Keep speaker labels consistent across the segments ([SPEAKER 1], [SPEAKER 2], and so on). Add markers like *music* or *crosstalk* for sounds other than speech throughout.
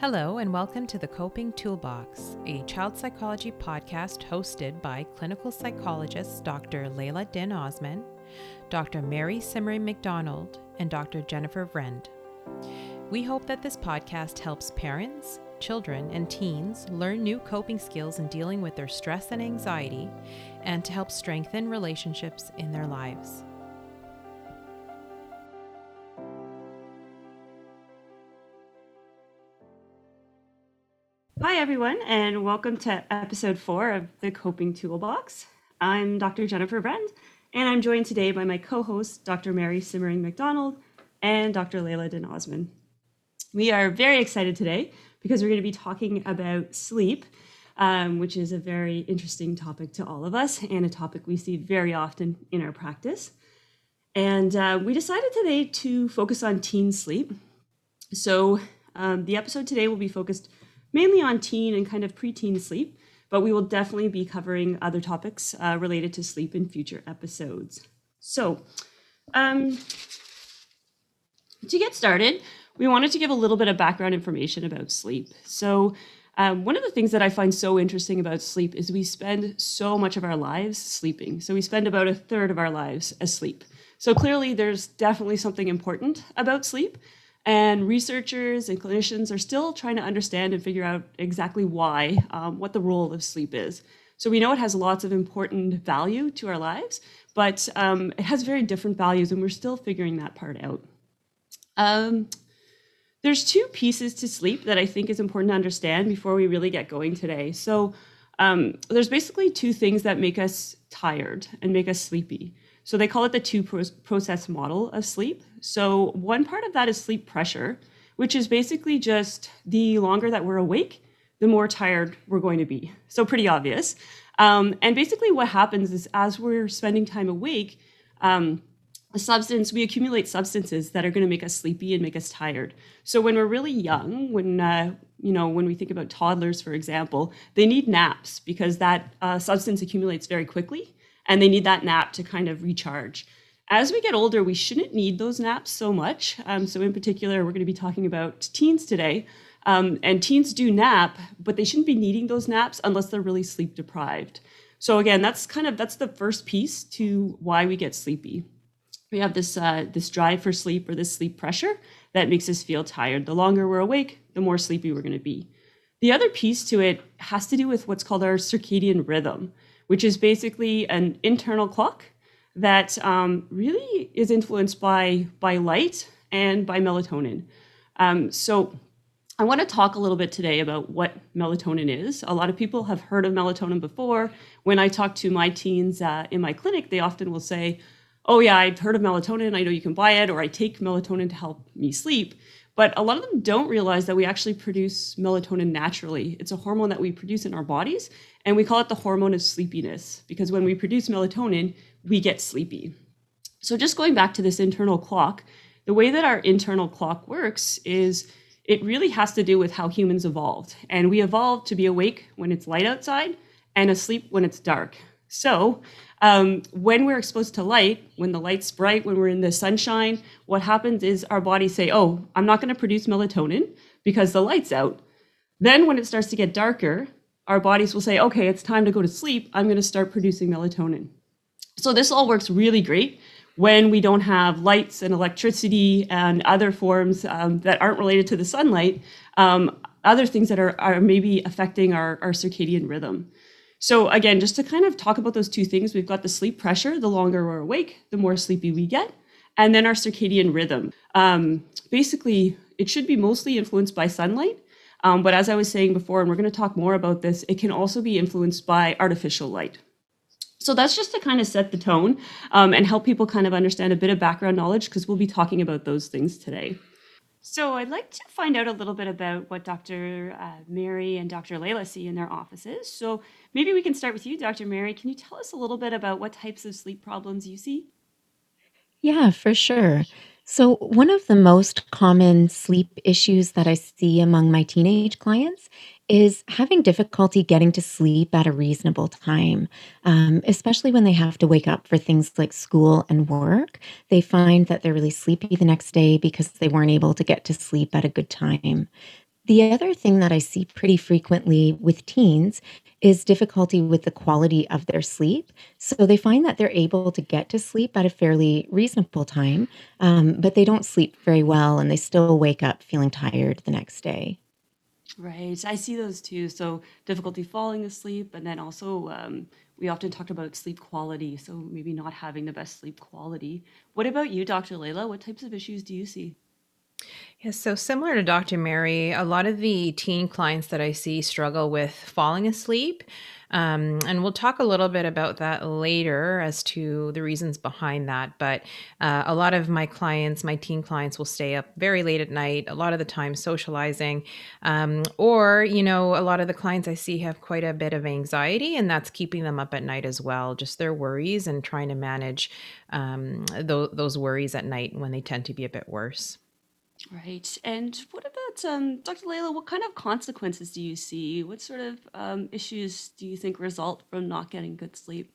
[SPEAKER 1] Hello, and welcome to the Coping Toolbox, a child psychology podcast hosted by clinical psychologists Dr. Laila Din Osman, Dr. Mary Simmering McDonald, and Dr. Jennifer Vrend. We hope that this podcast helps parents, children, and teens learn new coping skills in dealing with their stress and anxiety, and to help strengthen relationships in their lives.
[SPEAKER 2] Hi, everyone, and welcome to episode four of the Coping Toolbox. I'm Dr. Jennifer Vrend, and I'm joined today by my co host, Dr. Mary Simmering McDonald and Dr. Laila Din Osman. We are very excited today because we're going to be talking about sleep, um, which is a very interesting topic to all of us and a topic we see very often in our practice. And uh, we decided today to focus on teen sleep. So um, the episode today will be focused mainly on teen and kind of preteen sleep, but we will definitely be covering other topics uh, related to sleep in future episodes. So, um, to get started, we wanted to give a little bit of background information about sleep. So, um, one of the things that I find so interesting about sleep is we spend so much of our lives sleeping. So, we spend about a third of our lives asleep. So, clearly, there's definitely something important about sleep. And researchers and clinicians are still trying to understand and figure out exactly why, um, what the role of sleep is. So we know it has lots of important value to our lives, but um, it has very different values, and we're still figuring that part out. Um, there's two pieces to sleep that I think is important to understand before we really get going today. So um, there's basically two things that make us tired and make us sleepy. So they call it the two process model of sleep. So one part of that is sleep pressure, which is basically just the longer that we're awake, the more tired we're going to be. So pretty obvious. Um, and basically what happens is as we're spending time awake, um, a substance we accumulate substances that are going to make us sleepy and make us tired so when we're really young when uh, you know when we think about toddlers for example they need naps because that uh, substance accumulates very quickly and they need that nap to kind of recharge. As we get older, we shouldn't need those naps so much. Um, so, in particular, we're going to be talking about teens today. Um, and teens do nap, but they shouldn't be needing those naps unless they're really sleep deprived. So again, that's kind of that's the first piece to why we get sleepy. We have this uh, this drive for sleep or this sleep pressure that makes us feel tired. The longer we're awake, the more sleepy we're going to be. The other piece to it has to do with what's called our circadian rhythm which is basically an internal clock that um, really is influenced by, by light and by melatonin. Um, so I want to talk a little bit today about what melatonin is. A lot of people have heard of melatonin before. When I talk to my teens uh, in my clinic, they often will say, Oh, yeah, I've heard of melatonin. I know you can buy it, or I take melatonin to help me sleep. But a lot of them don't realize that we actually produce melatonin naturally. It's a hormone that we produce in our bodies, and we call it the hormone of sleepiness because when we produce melatonin, we get sleepy. So, just going back to this internal clock, the way that our internal clock works is it really has to do with how humans evolved. And we evolved to be awake when it's light outside and asleep when it's dark. So, um, when we're exposed to light, when the light's bright, when we're in the sunshine, what happens is our bodies say, Oh, I'm not going to produce melatonin because the light's out. Then, when it starts to get darker, our bodies will say, Okay, it's time to go to sleep. I'm going to start producing melatonin. So, this all works really great when we don't have lights and electricity and other forms um, that aren't related to the sunlight, um, other things that are, are maybe affecting our, our circadian rhythm. So again, just to kind of talk about those two things, we've got the sleep pressure. The longer we're awake, the more sleepy we get, and then our circadian rhythm. Um, basically, it should be mostly influenced by sunlight. Um, but as I was saying before, and we're going to talk more about this, it can also be influenced by artificial light. So that's just to kind of set the tone um, and help people kind of understand a bit of background knowledge because we'll be talking about those things today. So I'd like to find out a little bit about what Dr. Uh, Mary and Dr. Laila see in their offices. So maybe we can start with you, Dr. Mary. Can you tell us a little bit about what types of sleep problems you see?
[SPEAKER 3] Yeah, for sure. So, one of the most common sleep issues that I see among my teenage clients is having difficulty getting to sleep at a reasonable time, um, especially when they have to wake up for things like school and work. They find that they're really sleepy the next day because they weren't able to get to sleep at a good time. The other thing that I see pretty frequently with teens is difficulty with the quality of their sleep. So they find that they're able to get to sleep at a fairly reasonable time, um, but they don't sleep very well and they still wake up feeling tired the next day.
[SPEAKER 2] Right. I see those too. So difficulty falling asleep, and then also um, we often talked about sleep quality. So maybe not having the best sleep quality. What about you, Dr. Laila? What types of issues do you see?
[SPEAKER 1] Yeah, so similar to Dr. Mary, a lot of the teen clients that I see struggle with falling asleep. Um, and we'll talk a little bit about that later as to the reasons behind that. But uh, a lot of my clients, my teen clients, will stay up very late at night, a lot of the time socializing. Um, or, you know, a lot of the clients I see have quite a bit of anxiety, and that's keeping them up at night as well, just their worries and trying to manage um, th- those worries at night when they tend to be a bit worse.
[SPEAKER 2] Right. And what about um, Dr. Laila? What kind of consequences do you see? What sort of um, issues do you think result from not getting good sleep?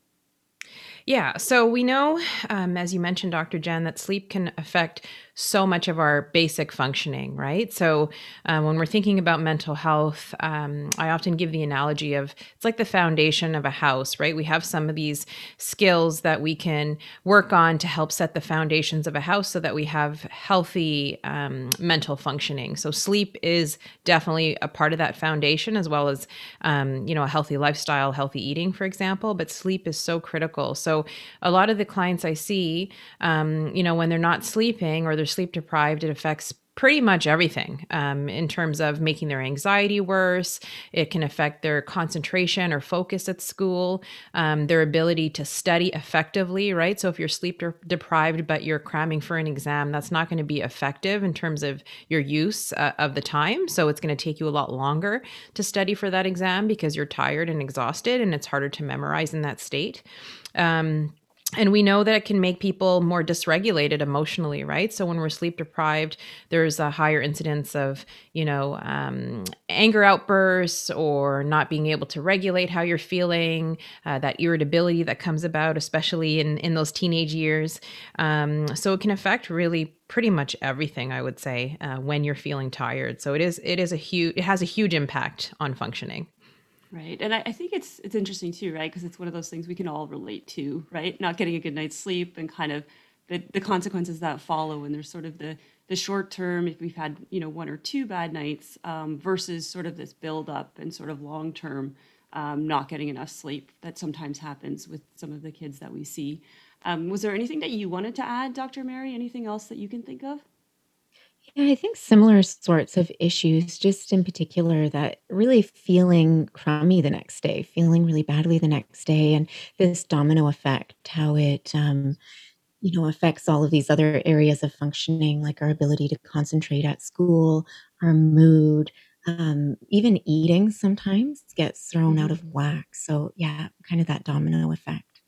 [SPEAKER 1] Yeah. So we know, um, as you mentioned, Dr. Jenn, that sleep can affect so much of our basic functioning, right? So uh, when we're thinking about mental health, um, I often give the analogy of it's like the foundation of a house, right? We have some of these skills that we can work on to help set the foundations of a house so that we have healthy um, mental functioning. So sleep is definitely a part of that foundation, as well as, um, you know, a healthy lifestyle, healthy eating, for example. But sleep is so critical. So a lot of the clients I see, um, you know, when they're not sleeping or they're they're sleep deprived, it affects pretty much everything um, in terms of making their anxiety worse. It can affect their concentration or focus at school, um, their ability to study effectively, right? So if you're sleep de- deprived but you're cramming for an exam, that's not going to be effective in terms of your use uh, of the time. So it's going to take you a lot longer to study for that exam because you're tired and exhausted and it's harder to memorize in that state. Um, and we know that it can make people more dysregulated emotionally right? So when we're sleep deprived there's a higher incidence of you know um, anger outbursts or not being able to regulate how you're feeling uh, that irritability that comes about especially in in those teenage years. Um, so it can affect really pretty much everything i would say uh, when you're feeling tired. So it is it is a huge it has a huge impact on functioning
[SPEAKER 2] Right. And I, I think it's it's interesting too, right? Because it's one of those things we can all relate to, right? Not getting a good night's sleep and kind of the, the consequences that follow. And there's sort of the the short term, if we've had, you know, one or two bad nights, um, versus sort of this build up and sort of long term um, not getting enough sleep that sometimes happens with some of the kids that we see. Um, was there anything that you wanted to add, Dr. Mary? Anything else that you can think of?
[SPEAKER 3] Yeah, I think similar sorts of issues, just in particular, that really feeling crummy the next day, feeling really badly the next day, and this domino effect, how it, um, you know, affects all of these other areas of functioning, like our ability to concentrate at school, our mood, um, even eating sometimes gets thrown out of
[SPEAKER 2] Mhm.
[SPEAKER 3] whack. So, yeah, kind of that domino effect.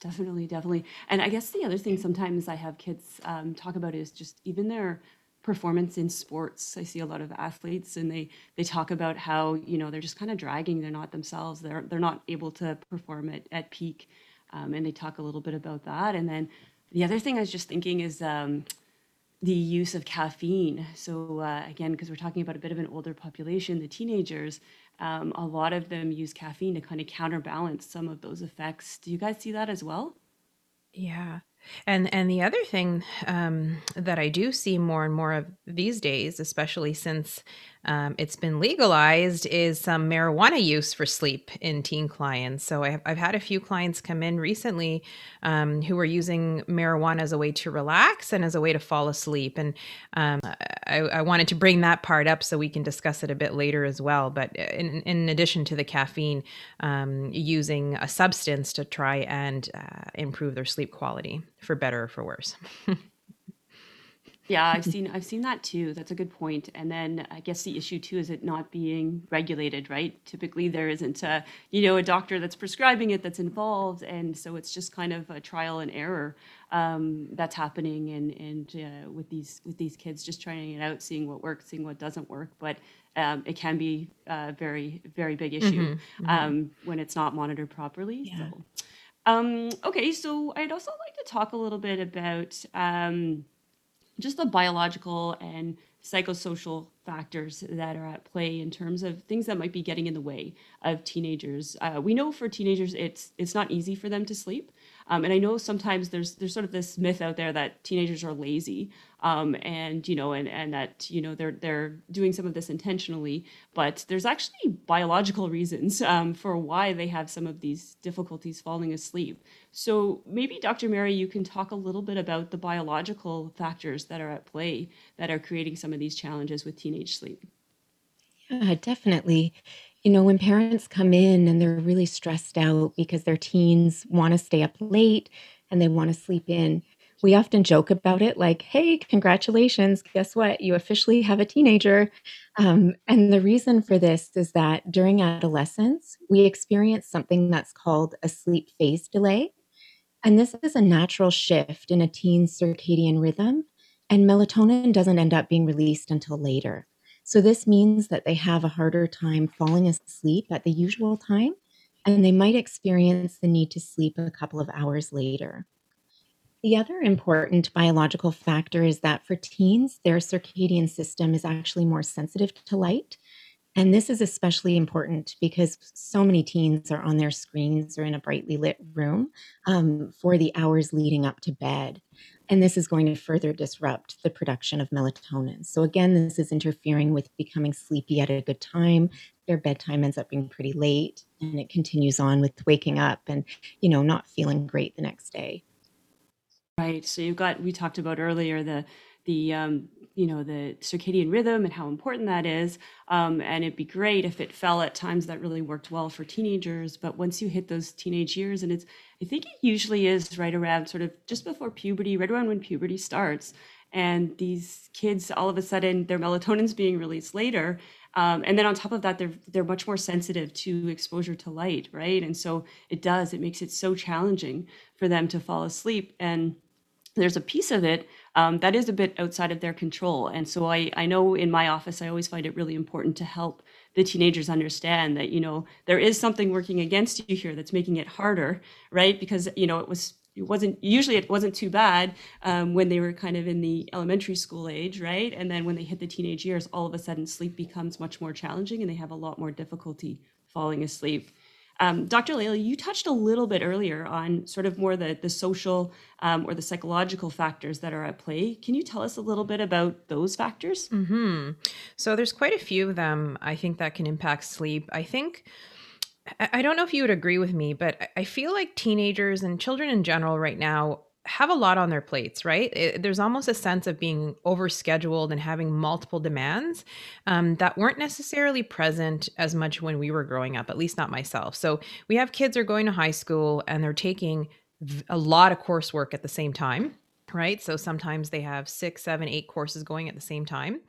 [SPEAKER 2] Definitely, definitely. And I guess the other thing sometimes I have kids um, talk about is just even their performance in sports. I see a lot of athletes and they they talk about how, you know, they're just kind of dragging, they're not themselves. They're they're not able to perform at, at peak. Um, and they talk a little bit about that. And then the other thing I was just thinking is um, the use of caffeine. So uh, again, because we're talking about a bit of an older population, the teenagers, um, a lot of them use caffeine to kind of counterbalance some of those effects. Do you guys see that as well?
[SPEAKER 1] Yeah. And and the other thing um, that I do see more and more of these days, especially since um, it's been legalized, is some marijuana use for sleep in teen clients. So I've, I've had a few clients come in recently um, who are using marijuana as a way to relax and as a way to fall asleep. And um, I, I wanted to bring that part up so we can discuss it a bit later as well. But in, in addition to the caffeine, um, using a substance to try and uh, improve their sleep quality for better or for worse. *laughs*
[SPEAKER 2] Yeah, I've seen I've seen that too. That's a good point. And then I guess the issue too is it not being regulated, right? Typically there isn't a, you know, a doctor that's prescribing it that's involved, and so it's just kind of a trial and error um, that's happening and and uh, with these with these kids just trying it out, seeing what works, seeing what doesn't work. But um, it can be a very very big issue
[SPEAKER 1] hmm hmm
[SPEAKER 2] um, when it's not monitored properly.
[SPEAKER 3] Yeah.
[SPEAKER 2] So, um, okay, so I'd also like to talk a little bit about. Just the biological and psychosocial factors that are at play in terms of things that might be getting in the way of teenagers. Uh, we know for teenagers, it's it's not easy for them to sleep. Um, and I know sometimes there's there's sort of this myth out there that teenagers are lazy, um, and you know, and and that you know they're they're doing some of this intentionally, but there's actually biological reasons um, for why they have some of these difficulties falling asleep. So maybe Dr. Mary, you can talk a little bit about the biological factors that are at play that are creating some of these challenges with teenage sleep.
[SPEAKER 3] Yeah, definitely. You know, when parents come in and they're really stressed out because their teens want to stay up late and they want to sleep in, we often joke about it like, hey, congratulations. Guess what? You officially have a teenager. Um, and the reason for this is that during adolescence, we experience something that's called a sleep phase delay. And this is a natural shift in a teen's circadian rhythm. And melatonin doesn't end up being released until later. So this means that they have a harder time falling asleep at the usual time, and they might experience the need to sleep a couple of hours later. The other important biological factor is that for teens, their circadian system is actually more sensitive to light. And this is especially important because so many teens are on their screens or in a brightly lit room um, for the hours leading up to bed. And this is going to further disrupt the production of melatonin. So, again, this is interfering with becoming sleepy at a good time. Their bedtime ends up being pretty late, and it continues on with waking up and, you know, not feeling great the next day.
[SPEAKER 2] Right. So, you've got, we talked about earlier the, the um, you know the circadian rhythm and how important that is. Um, and it'd be great if it fell at times that really worked well for teenagers but once you hit those teenage years and it's i think it usually is right around sort of just before puberty right around when puberty starts and these kids all of a sudden their melatonin's being released later um, and then on top of that they're they're much more sensitive to exposure to light right? And so it does it makes it so challenging for them to fall asleep and there's a piece of it um, that is a bit outside of their control. And so I, I know in my office, I always find it really important to help the teenagers understand that, you know, there is something working against you here that's making it harder, right? Because, you know, it was it wasn't usually it wasn't too bad um, when they were kind of in the elementary school age right and then when they hit the teenage years all of a sudden sleep becomes much more challenging and they have a lot more difficulty falling asleep um, Dr. Laila, you touched a little bit earlier on sort of more the, the social um, or the psychological factors that are at play. Can you tell us a little bit about those factors?
[SPEAKER 1] Mm-hmm. So there's quite a few of them, I think, that can impact sleep. I think. I don't know if you would agree with me, but I feel like teenagers and children in general right now have a lot on their plates, right? It, there's almost a sense of being overscheduled and having multiple demands um, that weren't necessarily present as much when we were growing up, at least not myself. So we have kids are going to high school and they're taking a lot of coursework at the same time right? So sometimes they have six, seven, eight courses going at the same time.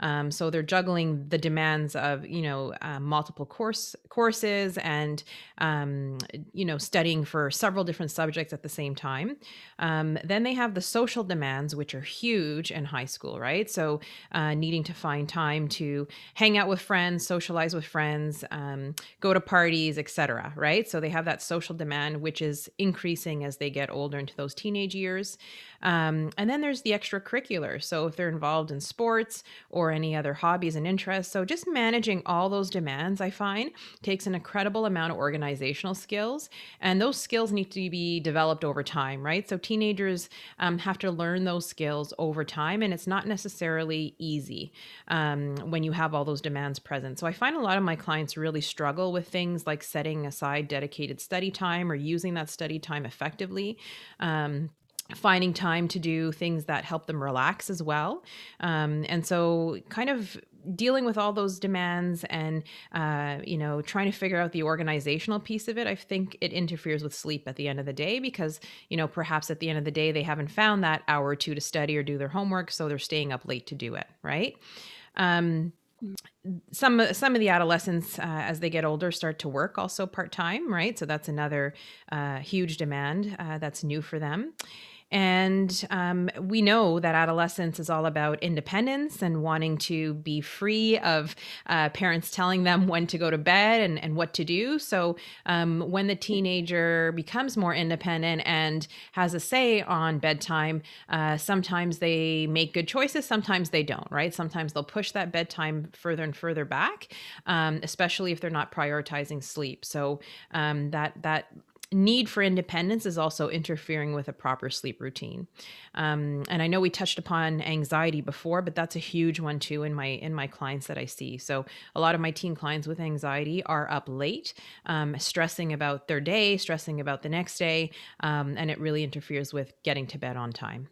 [SPEAKER 1] Um, so they're juggling the demands of you know uh, multiple course courses and um, you know studying for several different subjects at the same time. Um, then they have the social demands, which are huge in high school, right? So uh, needing to find time to hang out with friends, socialize with friends, um, go to parties, etc. Right? So they have that social demand, which is increasing as they get older into those teenage years. Um, and then there's the extracurricular. So if they're involved in sports or any other hobbies and interests. So just managing all those demands, I find, takes an incredible amount of organizational skills. And those skills need to be developed over time, right? So teenagers um, have to learn those skills over time. And it's not necessarily easy um, when you have all those demands present. So I find a lot of my clients really struggle with things like setting aside dedicated study time or using that study time effectively. Um, finding time to do things that help them relax as well. Um, and so, kind of dealing with all those demands and uh, you know trying to figure out the organizational piece of it i think it interferes with sleep at the end of the day because you know perhaps at the end of the day they haven't found that hour or two to study or do their homework so they're staying up late to do it right? Um, some some of the adolescents uh, as they get older start to work also part time right? So that's another uh, huge demand uh, that's new for them And um, we know that adolescence is all about independence and wanting to be free of uh, parents telling them when to go to bed and, and what to do. So um, when the teenager becomes more independent and has a say on bedtime, uh, sometimes they make good choices, sometimes they don't, right? Sometimes they'll push that bedtime further and further back, um, especially if they're not prioritizing sleep. So um, that that need for independence is also interfering with a proper sleep routine. Um, and i know we touched upon anxiety before but that's a huge one too in my in my clients that i see. So a lot of my teen clients with anxiety are up late um, stressing about their day stressing about the next day um, and it really interferes with getting to bed on time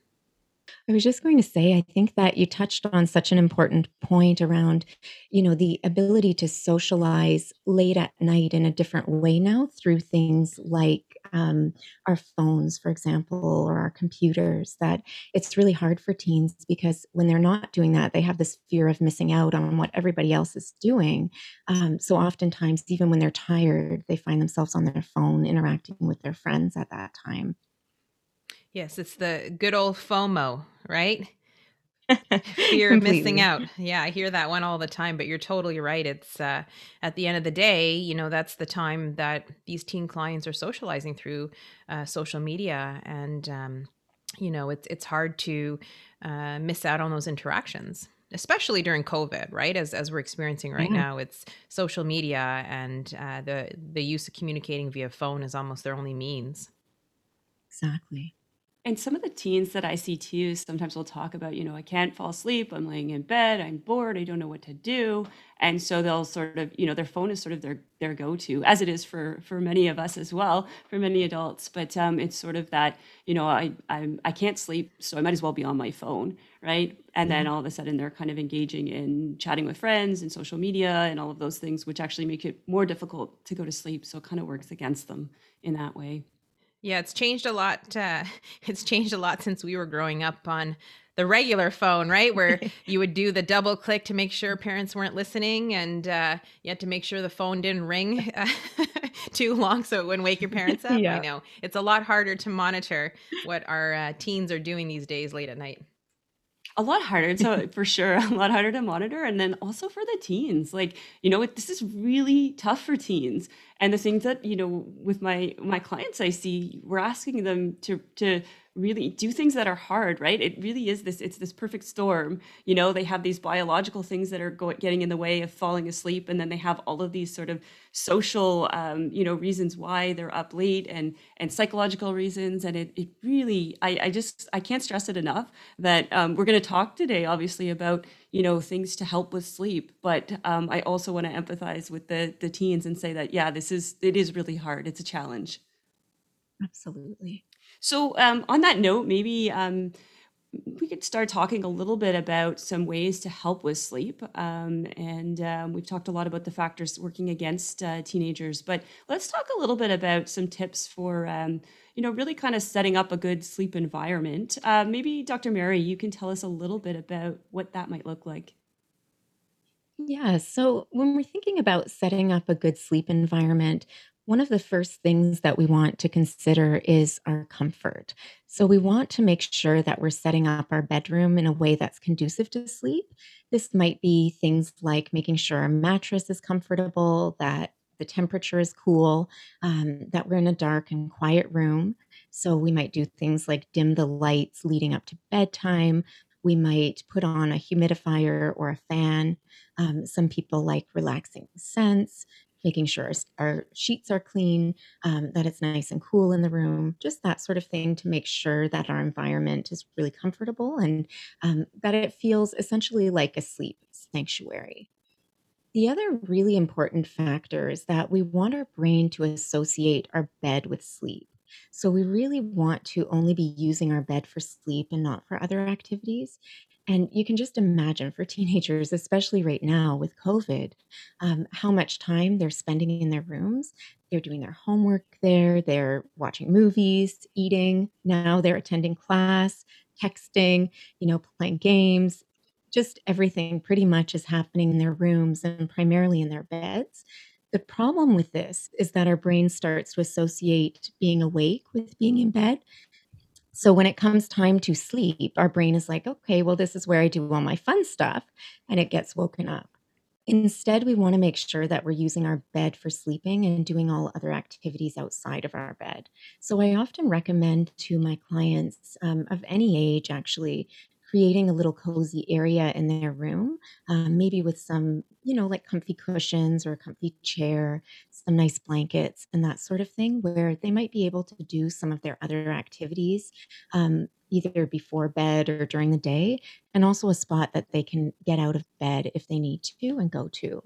[SPEAKER 3] I was just going to say, I think that you touched on such an important point around, you know, the ability to socialize late at night in a different way now through things like um, our phones, for example, or our computers. That it's really hard for teens because when they're not doing that, they have this fear of missing out on what everybody else is doing. Um, so oftentimes, even when they're tired, they find themselves on their phone interacting with their friends at that time.
[SPEAKER 1] Yes, it's the good old FOMO, right? *laughs* Fear of missing out. Yeah, I hear that one all the time, but you're totally right. It's uh, at the end of the day, you know, that's the time that these teen clients are socializing through uh, social media. And, um, you know, it's, it's hard to uh, miss out on those interactions especially during COVID, right? As as we're experiencing right yeah. now, it's social media and uh, the the use of communicating via phone is almost their only means.
[SPEAKER 3] Exactly.
[SPEAKER 2] And some of the teens that I see too, sometimes will talk about, you know, I can't fall asleep. I'm laying in bed. I'm bored. I don't know what to do. And so they'll sort of, you know, their phone is sort of their their go-to, as it is for for many of us as well, for many adults. But um, it's sort of that, you know, I I'm I can't sleep, so I might as well be on my phone, right? And then all of a sudden they're kind of engaging in chatting with friends and social media and all of those things, which actually make it more difficult to go to sleep. So it kind of works against them in that way.
[SPEAKER 1] Yeah, it's changed a lot. Uh, *laughs* it's changed a lot since we were growing up on the regular phone, right? Where *laughs* you would do the double click to make sure parents weren't listening, and uh, you had to make sure the phone didn't ring uh, *laughs* too long so it wouldn't wake your parents up. Yeah. I know it's a lot harder to monitor what our uh, teens are doing these days late at night
[SPEAKER 2] a lot harder so *laughs* for sure a lot harder to monitor and then also for the teens like you know this is really tough for teens and the things that you know with my my clients i see we're asking them to to really do things that are hard right? It really is this it's this perfect storm. You know they have these biological things that are getting in the way of falling asleep and then they have all of these sort of social um, you know reasons why they're up late and and psychological reasons and it, it really I, I just i can't stress it enough that um, we're going to talk today obviously about you know things to help with sleep but um, i also want to empathize with the the teens and say that yeah this is it is really hard. It's a challenge
[SPEAKER 3] absolutely
[SPEAKER 2] so, um, on that note, maybe um, we could start talking a little bit about some ways to help with sleep. Um, and um, we've talked a lot about the factors working against uh, teenagers, but let's talk a little bit about some tips for, um, you know, really kind of setting up a good sleep environment. Uh, maybe, Dr. Mary, you can tell us a little bit about what that might look like.
[SPEAKER 3] Yeah. So when we're thinking about setting up a good sleep environment, one of the first things that we want to consider is our comfort. So, we want to make sure that we're setting up our bedroom in a way that's conducive to sleep. This might be things like making sure our mattress is comfortable, that the temperature is cool, um, that we're in a dark and quiet room. So, we might do things like dim the lights leading up to bedtime. We might put on a humidifier or a fan. Um, some people like relaxing scents making sure our sheets are clean, um, that it's nice and cool in the room, just that sort of thing to make sure that our environment is really comfortable and um, that it feels essentially like a sleep sanctuary. The other really important factor is that we want our brain to associate our bed with sleep. So we really want to only be using our bed for sleep and not for other activities. And you can just imagine for *laughs* teenagers, especially right now with COVID, um, how much time they're spending in their rooms. They're doing their homework there, they're watching movies, eating. Now they're attending class, texting, you know, playing games. Just everything pretty much is happening in their rooms and primarily in their beds. The problem with this is that our brain starts to associate being awake with being in bed. So when it comes time to sleep, our brain is like, okay, well, this is where I do all my fun stuff, and it gets woken up. Instead, we want to make sure that we're using our bed for sleeping and doing all other activities outside of our bed. So, I often recommend to my clients um, of any age, actually, creating a little cozy area in their room, um, maybe with some, you know, like comfy cushions or a comfy chair, some nice blankets, and that sort of thing, where they might be able to do some of their other activities um, either before bed or during the day, and also a spot that they can get out of bed if they need to and go to.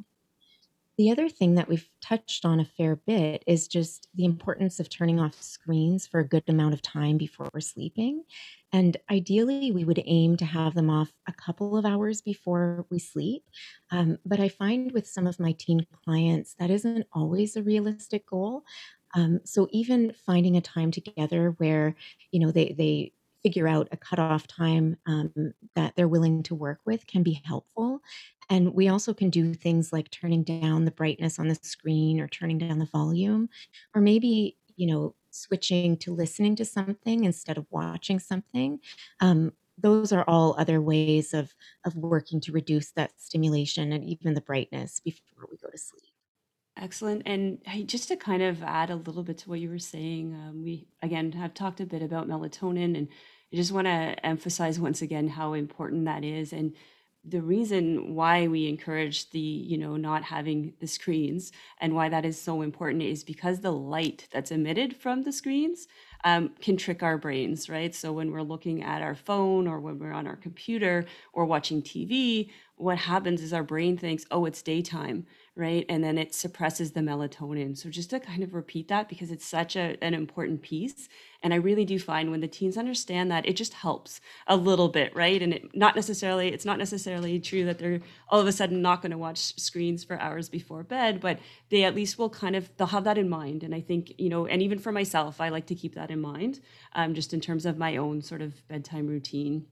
[SPEAKER 3] The other thing that we've touched on a fair bit is just the importance of turning off screens for a good amount of time before we're sleeping. And ideally, we would aim to have them off a couple of hours before we sleep. Um, but I find with some of my teen clients, that isn't always a realistic goal. Um, so even finding a time together where, you know, they, they figure out a cutoff time um, that they're willing to work with can be helpful. And we also can do things like turning down the brightness on the screen or turning down the volume, or maybe, you know, switching to listening to something instead of watching something. Um, those are all other ways of of working to reduce that stimulation and even the brightness before we go to sleep.
[SPEAKER 2] Excellent. And just to kind of add a little bit to what you were saying, um, we again have talked a bit about melatonin, and I just want to emphasize once again how important that is. And the reason why we encourage the you know not having the screens and why that is so important is because the light that's emitted from the screens um, can trick our brains right so when we're looking at our phone or when we're on our computer or watching tv what happens is our brain thinks oh it's daytime right? And then it suppresses the melatonin. So just to kind of repeat that because it's such a, an important piece. And I really do find when the teens understand that, it just helps a little bit, right? And it not necessarily, it's not necessarily true that they're all of a sudden not going to watch screens for hours before bed, but they at least will kind of, they'll have that in mind. And I think, you know, and even for myself, I like to keep that in mind, um, just in terms of my own sort of bedtime routine.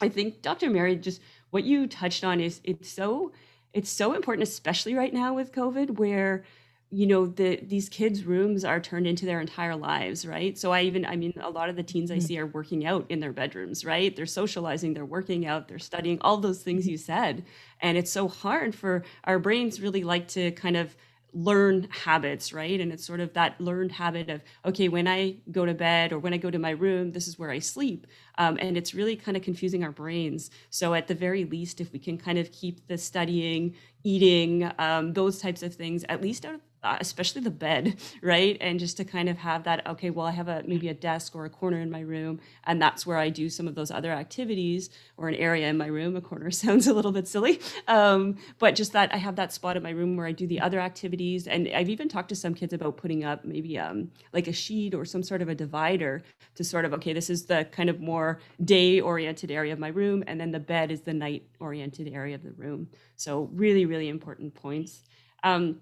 [SPEAKER 2] I think Dr. Mary, just what you touched on is it's so it's so important, especially right now with COVID, where you know the these kids rooms are turned into their entire lives right? So i even i mean a lot of the teens i mm-hmm. see are working out in their bedrooms right? They're socializing they're working out they're studying all those things you said. And it's so hard for our brains really like to kind of learn habits, right? And it's sort of that learned habit of, okay, when I go to bed or when I go to my room, this is where I sleep. Um, and it's really kind of confusing our brains. So, at the very least, if we can kind of keep the studying, eating, um, those types of things, at least out of especially the bed, *laughs* right? And just to kind of have that, okay, well, I have a maybe a desk or a corner in my room, and that's where I do some of those other activities, or an area in my room. A corner *laughs* sounds a little bit silly, um, but just that I have that spot in my room where I do the other activities. And I've even talked to some kids about putting up maybe um, like a sheet or some sort of a divider to sort of, okay, this is the kind of more day oriented area of my room, and then the bed is the night oriented area of the room. So, really, really important points. Um,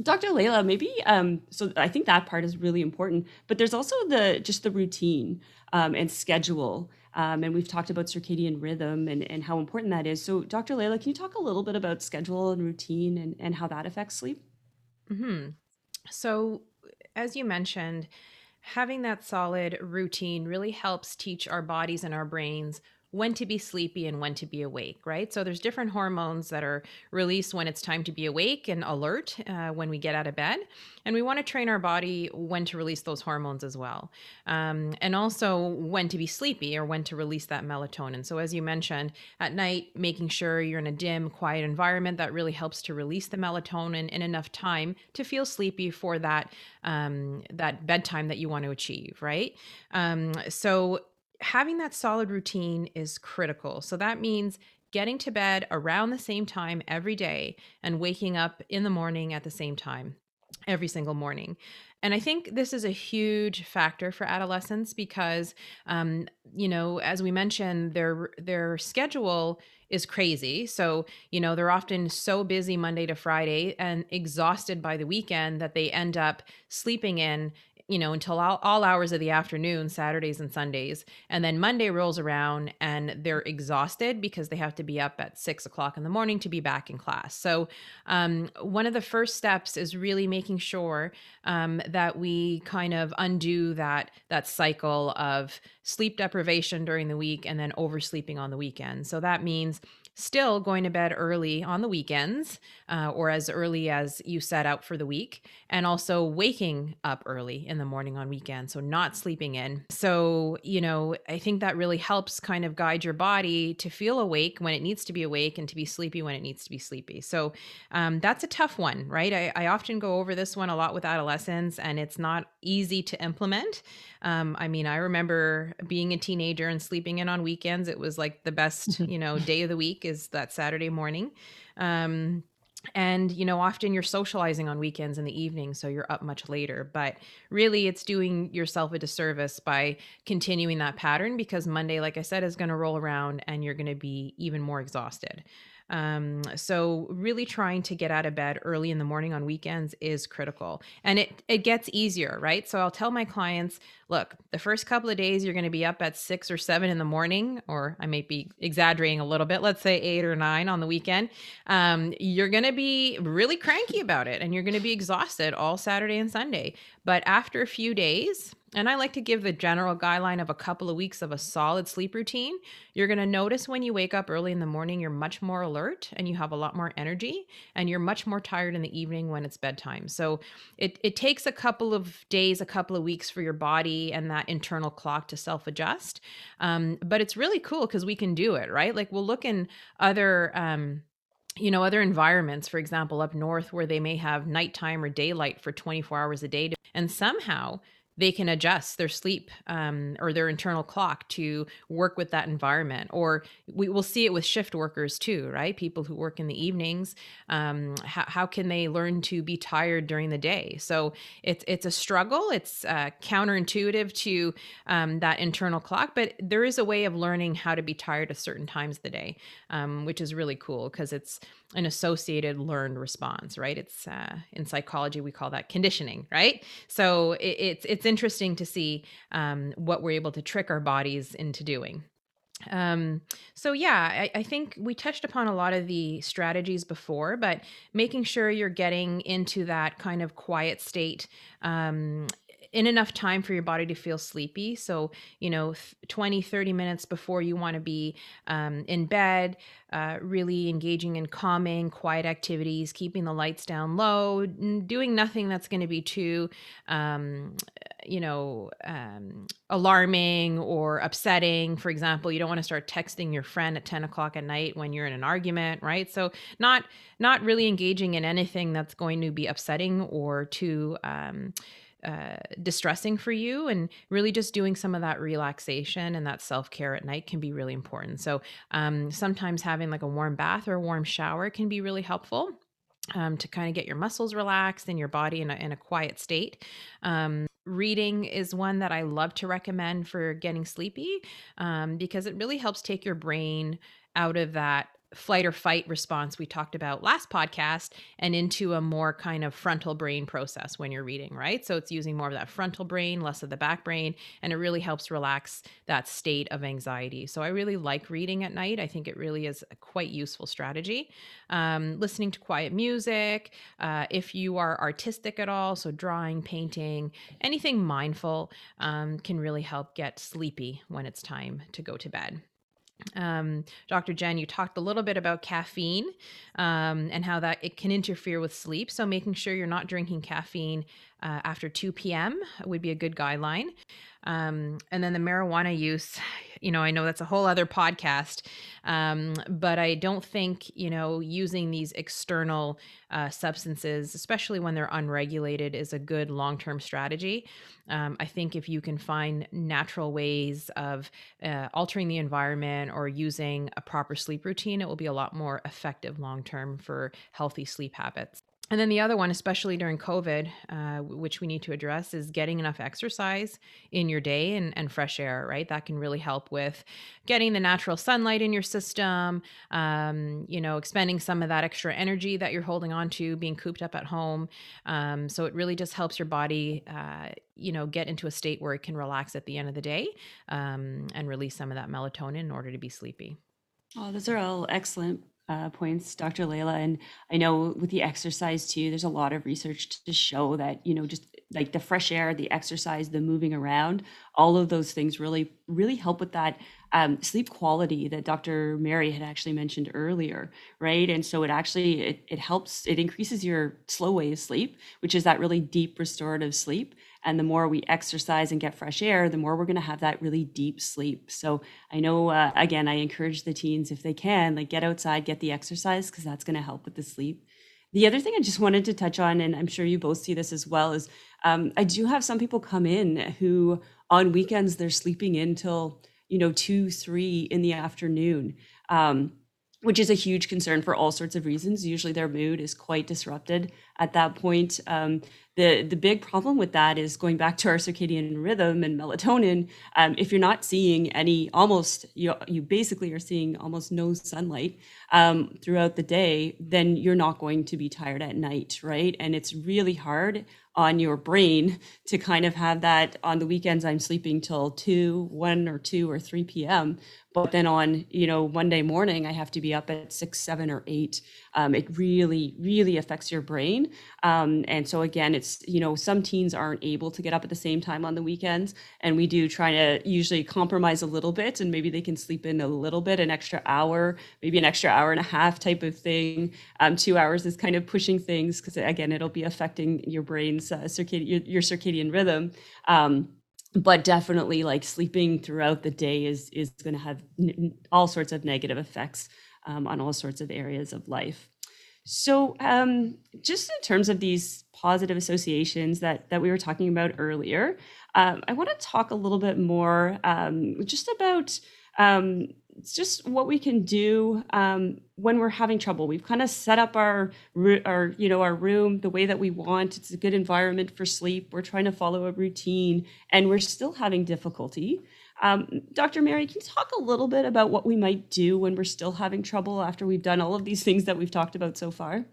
[SPEAKER 2] Dr. Laila, maybe um, so I think that part is really important, but there's also the just the routine um, and schedule. Um, and we've talked about circadian rhythm and, and how important that is. So, Dr. Laila, can you talk a little bit about schedule and routine and, and how that affects sleep?
[SPEAKER 1] Mm-hmm. So, as you mentioned, having that solid routine really helps teach our bodies and our brains when to be sleepy and when to be awake, right? So there's different hormones that are released when it's time to be awake and alert uh, when we get out of bed. And we want to train our body when to release those hormones as well. Um, and also when to be sleepy or when to release that melatonin. So, as you mentioned, at night, making sure you're in a dim, quiet environment that really helps to release the melatonin in enough time to feel sleepy for that, um, that bedtime that you want to achieve, right? Um, so, having that solid routine is critical. So that means getting to bed around the same time every day and waking up in the morning at the same time every single morning. And I think this is a huge factor for adolescents because, um, you know, as we mentioned, their their schedule is crazy. So, you know, they're often so busy Monday to Friday and exhausted by the weekend that they end up sleeping in you know, until all, all hours of the afternoon, Saturdays and Sundays. And then Monday rolls around and they're exhausted because they have to be up at six o'clock in the morning to be back in class. So, um, one of the first steps is really making sure um, that we kind of undo that that cycle of sleep deprivation during the week and then oversleeping on the weekend. So that means still going to bed early on the weekends uh, or as early as you set out for the week, and also waking up early in the morning on weekends. So, not sleeping in. So, you know, I think that really helps kind of guide your body to feel awake when it needs to be awake and to be sleepy when it needs to be sleepy. So, um, that's a tough one, right? I, I often go over this one a lot with adolescents, and it's not easy to implement. Um, I mean, I remember being a teenager and sleeping in on weekends. It was like the best, *laughs* you know, day of the week is that Saturday morning. Um, and you know often you're socializing on weekends in the evening so you're up much later but really it's doing yourself a disservice by continuing that pattern because monday like i said is going to roll around and you're going to be even more exhausted um, so really trying to get out of bed early in the morning on weekends is critical. And it it gets easier, right? So I'll tell my clients, look, the first couple of days you're going to be up at six or seven in the morning, or I may be exaggerating a little bit, let's say eight or nine on the weekend. Um, you're going to be really cranky about it and you're going to be exhausted all Saturday and Sunday. But after a few days, and I like to give the general guideline of a couple of weeks of a solid sleep routine. You're going to notice when you wake up early in the morning, you're much more alert and you have a lot more energy, and you're much more tired in the evening when it's bedtime. So it, it takes a couple of days, a couple of weeks for your body and that internal clock to self adjust. Um, but it's really cool because we can do it, right? Like we'll look in other. Um, you know other environments for example up north where they may have nighttime or daylight for 24 hours a day and somehow they can adjust their sleep um, or their internal clock to work with that environment. Or we will see it with shift workers too, right? People who work in the evenings. Um, how, how can they learn to be tired during the day? So it's it's a struggle. It's uh, counterintuitive to um, that internal clock, but there is a way of learning how to be tired at certain times of the day, um, which is really cool because it's an associated learned response, right? It's uh, in psychology we call that conditioning, right? So it, it's it's interesting to see um, what we're able to trick our bodies into doing. Um, so yeah, I, I, think we touched upon a lot of the strategies before, but making sure you're getting into that kind of quiet state um, in enough time for your body to feel sleepy. So, you know, 20, 30 minutes before you want to be um, in bed, uh, really engaging in calming, quiet activities, keeping the lights down low, doing nothing that's going to be too, um, you know, um, alarming or upsetting. For example, you don't want to start texting your friend at 10 o'clock at night when you're in an argument, right? So, not not really engaging in anything that's going to be upsetting or too um, uh, distressing for you and really just doing some of that relaxation and that self-care at night can be really important. So um, sometimes having like a warm bath or a warm shower can be really helpful um, to kind of get your muscles relaxed and your body in a, in a quiet state. Um, reading is one that i love to recommend for getting sleepy um, because it really helps take your brain out of that flight or fight response we talked about last podcast and into a more kind of frontal brain process when you're reading, right? So it's using more of that frontal brain, less of the back brain, and it really helps relax that state of anxiety. So I really like reading at night. I think it really is a quite useful strategy. Um, listening to quiet music, uh, if you are artistic at all, so drawing, painting, anything mindful um, can really help get sleepy when it's time to go to bed. Um, Dr. Jenn, you talked a little bit about caffeine um, and how that it can interfere with sleep. So making sure you're not drinking caffeine uh, after 2 p.m. would be a good guideline. Um, and then the marijuana use, *sighs* you know, I know that's a whole other podcast, um, but I don't think, you know, using these external uh, substances, especially when they're unregulated, is a good long term strategy. Um, I think if you can find natural ways of uh, altering the environment or using a proper sleep routine, it will be a lot more effective long term for healthy sleep habits. And then the other one, especially during COVID, uh, which we need to address, is getting enough exercise in your day and, and fresh air, right? That can really help with getting the natural sunlight in your system, um, you know, expending some of that extra energy that you're holding on to, being cooped up at home. Um, so it really just helps your body, uh, you know, get into a state where it can relax at the end of the day um, and release some of that melatonin in order to be sleepy.
[SPEAKER 2] Oh, those are all excellent uh, points, Dr. Laila. And I know with the exercise too, there's a lot of research to show that, you know, just like the fresh air, the exercise, the moving around, all of those things really, really help with that um, sleep quality that Dr. Mary had actually mentioned earlier, right? And so it actually it, it helps, it increases your slow wave sleep, which is that really deep restorative sleep. And the more we exercise and get fresh air, the more we're going to have that really deep sleep. So I know, uh, again, I encourage the teens if they can, like get outside, get the exercise, because that's going to help with the sleep. The other thing I just wanted to touch on, and I'm sure you both see this as well, is um, I do have some people come in who on weekends they're sleeping in till you know two three in the afternoon um, which is a huge concern for all sorts of reasons usually their mood is quite disrupted at that point um, the the big problem with that is going back to our circadian rhythm and melatonin um, if you're not seeing any almost you, you basically are seeing almost no sunlight um, throughout the day then you're not going to be tired at night right? And it's really hard on your brain to kind of have that on the weekends i'm sleeping till 2 1 or 2 or 3 p.m but then on you know monday morning i have to be up at 6 7 or 8 um, it really really affects your brain um, and so again it's you know some teens aren't able to get up at the same time on the weekends and we do try to usually compromise a little bit and maybe they can sleep in a little bit an extra hour maybe an extra hour and a half type of thing. Um, two hours is kind of pushing things because again it'll be affecting your brain's uh, circadian your, your, circadian rhythm. Um, but definitely like sleeping throughout the day is is going to have n- all sorts of negative effects um, on all sorts of areas of life so um, just in terms of these positive associations that that we were talking about earlier um, i want to talk a little bit more um, just about um, just what we can do um, when we're having trouble. We've kind of set up our our you know our room the way that we want. It's a good environment for sleep. We're trying to follow a routine, and we're still having difficulty. Um, Dr. Mary, can you talk a little bit about what we might do when we're still having trouble after we've done all of these things that we've talked about so far?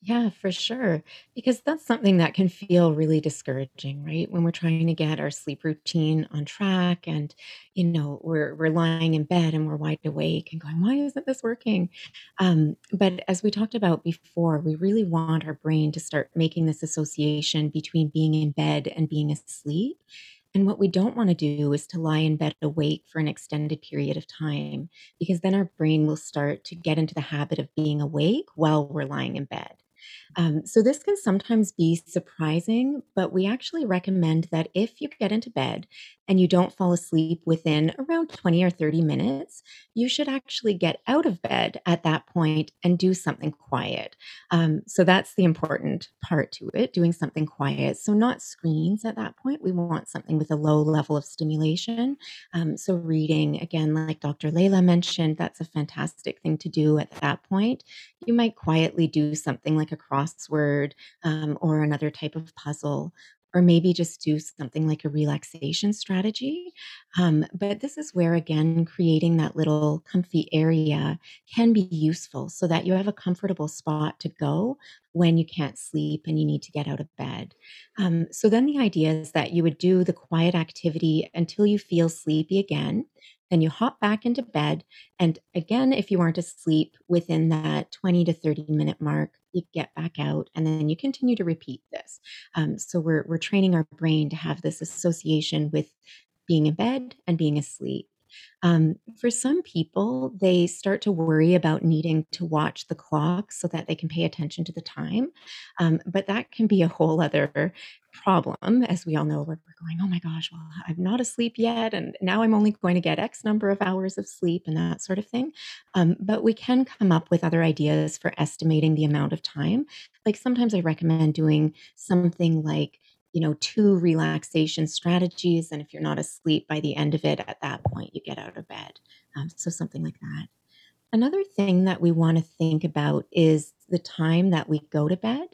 [SPEAKER 3] Yeah, for sure. Because that's something that can feel really discouraging, right? When we're trying to get our sleep routine on track and, you know, we're we're lying in bed and we're wide awake and going, why isn't this working? Um, but as we talked about before, we really want our brain to start making this association between being in bed and being asleep. And what we don't want to do is to lie in bed awake for an extended period of time, because then our brain will start to get into the habit of being awake while we're lying in bed. Um, so this can sometimes be surprising, but we actually recommend that if you get into bed and you don't fall asleep within around 20 or 30 minutes, you should actually get out of bed at that point and do something quiet. Um, so that's the important part to it, doing something quiet. So, not screens at that point. We want something with a low level of stimulation. Um, so, reading, again, like Dr. Laila mentioned, that's a fantastic thing to do at that point. You might quietly do something like a crossword um, or another type of puzzle or maybe just do something like a relaxation strategy. Um, but this is where, again, creating that little comfy area can be useful so that you have a comfortable spot to go when you can't sleep and you need to get out of bed. Um, so then the idea is that you would do the quiet activity until you feel sleepy again. Then you hop back into bed. And again, if you aren't asleep within that 20 to 30 minute mark, you get back out and then you continue to repeat this. Um, so we're, we're training our brain to have this association with being in bed and being asleep. Um, for some people, they start to worry about needing to watch the clock so that they can pay attention to the time. Um, but that can be a whole other problem, as we all know, we're going, oh my gosh, well, I'm not asleep yet. And now I'm only going to get X number of hours of sleep and that sort of thing. Um, but we can come up with other ideas for estimating the amount of time. Like sometimes I recommend doing something like, you know, two relaxation strategies. And if you're not asleep by the end of it, at that point, you get out of bed. Um, so something like that. Another thing that we want to think about is the time that we go to bed.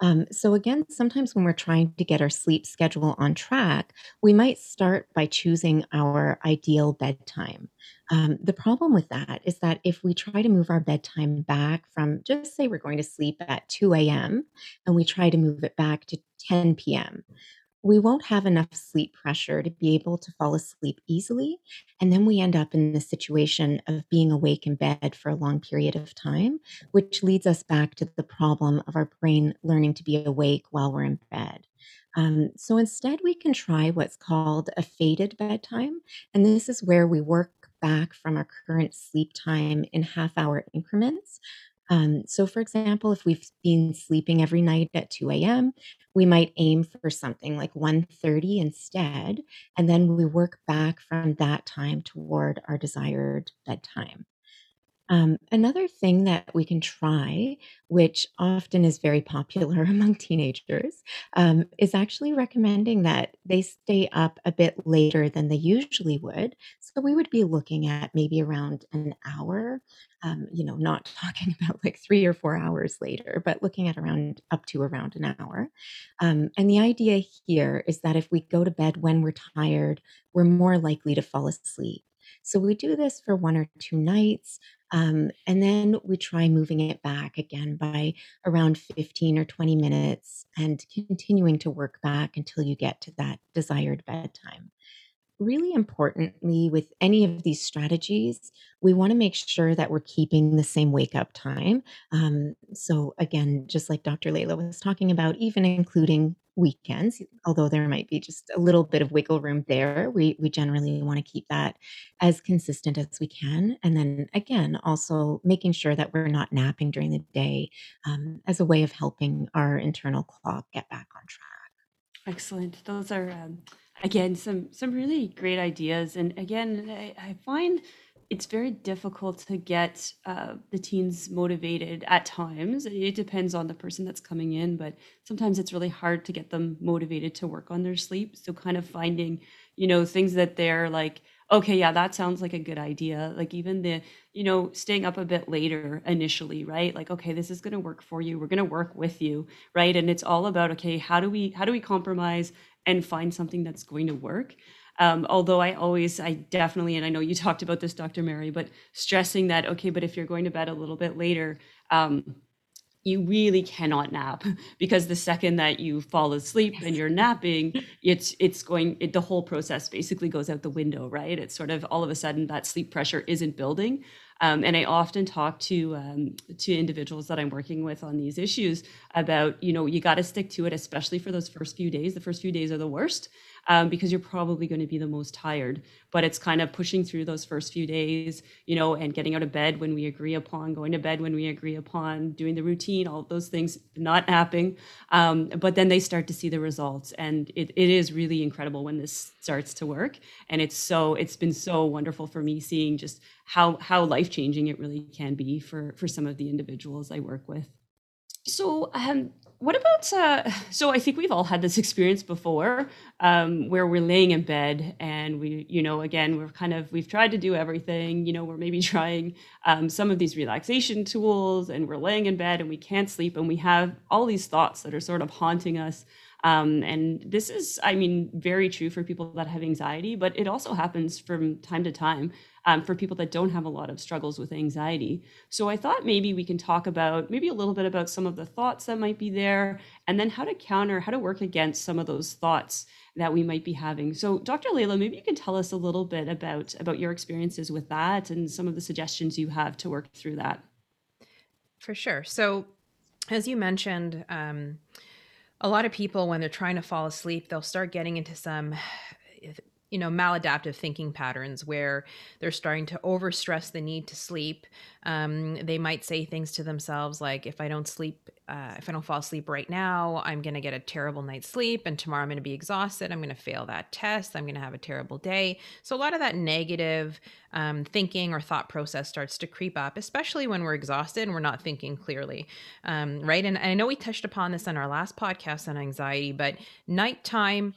[SPEAKER 3] Um, so, again, sometimes when we're trying to get our sleep schedule on track, we might start by choosing our ideal bedtime. Um, the problem with that is that if we try to move our bedtime back from, just say we're going to sleep at 2 a.m., and we try to move it back to 10 p.m., we won't have enough sleep pressure to be able to fall asleep easily. And then we end up in the situation of being awake in bed for a long period of time, which leads us back to the problem of our brain learning to be awake while we're in bed. Um, so instead, we can try what's called a faded bedtime. And this is where we work back from our current sleep time in half hour increments. Um, so, for example, if we've been sleeping every night at 2 a.m., we might aim for something like 1.30 instead, and then we work back from that time toward our desired bedtime. Um, another thing that we can try, which often is very popular *laughs* among teenagers, um, is actually recommending that they stay up a bit later than they usually would. So we would be looking at maybe around an hour, um, you know, not *laughs* talking about like three or four hours later, but looking at around up to around an hour. Um, and the idea here is that if we go to bed when we're tired, we're more likely to fall asleep. So we do this for one or two nights. Um, and then we try moving it back again by around 15 or 20 minutes and continuing to work back until you get to that desired bedtime really importantly, with any of these strategies, we want to make sure that we're keeping the same wake up time. Um, so, again, just like Dr. Laila was talking about, even including weekends, although there might be just a little bit of wiggle room there, we, we generally want to keep that as consistent as we can. And then again, also making sure that we're not napping during the day um, as a way of helping our internal clock get back on track.
[SPEAKER 2] Excellent. Those are um, again some some really great ideas and again i, I find it's very difficult to get uh, the teens motivated at times. It depends on the person that's coming in but sometimes it's really hard to get them motivated to work on their sleep. So kind of finding you know things that they're like okay yeah that sounds like a good idea. Like even the you know staying up a bit later initially right? Like okay this is going to work for you. We're going to work with you right? And it's all about okay how do we how do we compromise and find something that's going to work. Um, although I always, I definitely, and I know you talked about this, Dr. Mary, but stressing that, okay, but if you're going to bed a little bit later, um, you really cannot nap *laughs* because the second that you fall asleep yes. and you're napping it's it's going it, the whole process basically goes out the window right it's sort of all of a sudden that sleep pressure isn't building um, and I often talk to um, to individuals that I'm working with on these issues about, you know, you got to stick to it, especially for those first few days. The first few days are the worst um, because you're probably going to be the most tired. But it's kind of pushing through those first few days, you know, and getting out of bed when we agree upon, going to bed when we agree upon, doing the routine, all those things, not napping. Um, but then they start to see the results. And it, it is really incredible when this starts to work. And it's so, it's been so wonderful for me seeing just how, how life changing it really can be for, for some of the individuals I work with. So, um, what about uh, *sighs* so i think we've all had this experience before um, where we're laying in bed and we you know again we're kind of we've tried to do everything you know we're maybe *laughs* trying um, some of these relaxation tools and we're laying in bed and we can't sleep and we have all these thoughts that are sort of haunting us um, and this is i mean very true for people that have anxiety but it also happens from time to time um, for people that don't have a lot of struggles with anxiety. So I thought maybe we can talk about maybe a little bit about some of the thoughts that might be there, and then how to counter, how to work against some of those thoughts that we might be having. So Dr. Laila, maybe you can tell us a little bit about about your experiences with that and some of the suggestions you have to work through that.
[SPEAKER 1] For sure. So as you mentioned, um, a lot of people when they're trying to fall asleep, they'll start getting into some you know maladaptive thinking patterns where they're starting to overstress the need to sleep. Um, they might say things to themselves like if i don't sleep uh, if i don't fall asleep right now i'm going to get a terrible night's sleep and tomorrow i'm going to be exhausted. I'm going to fail that test. I'm going to have a terrible day. So a lot of that negative um, thinking or thought process starts to creep up especially when we're exhausted and we're not thinking clearly. Um, right? And, i know we touched upon this on our last podcast on anxiety but nighttime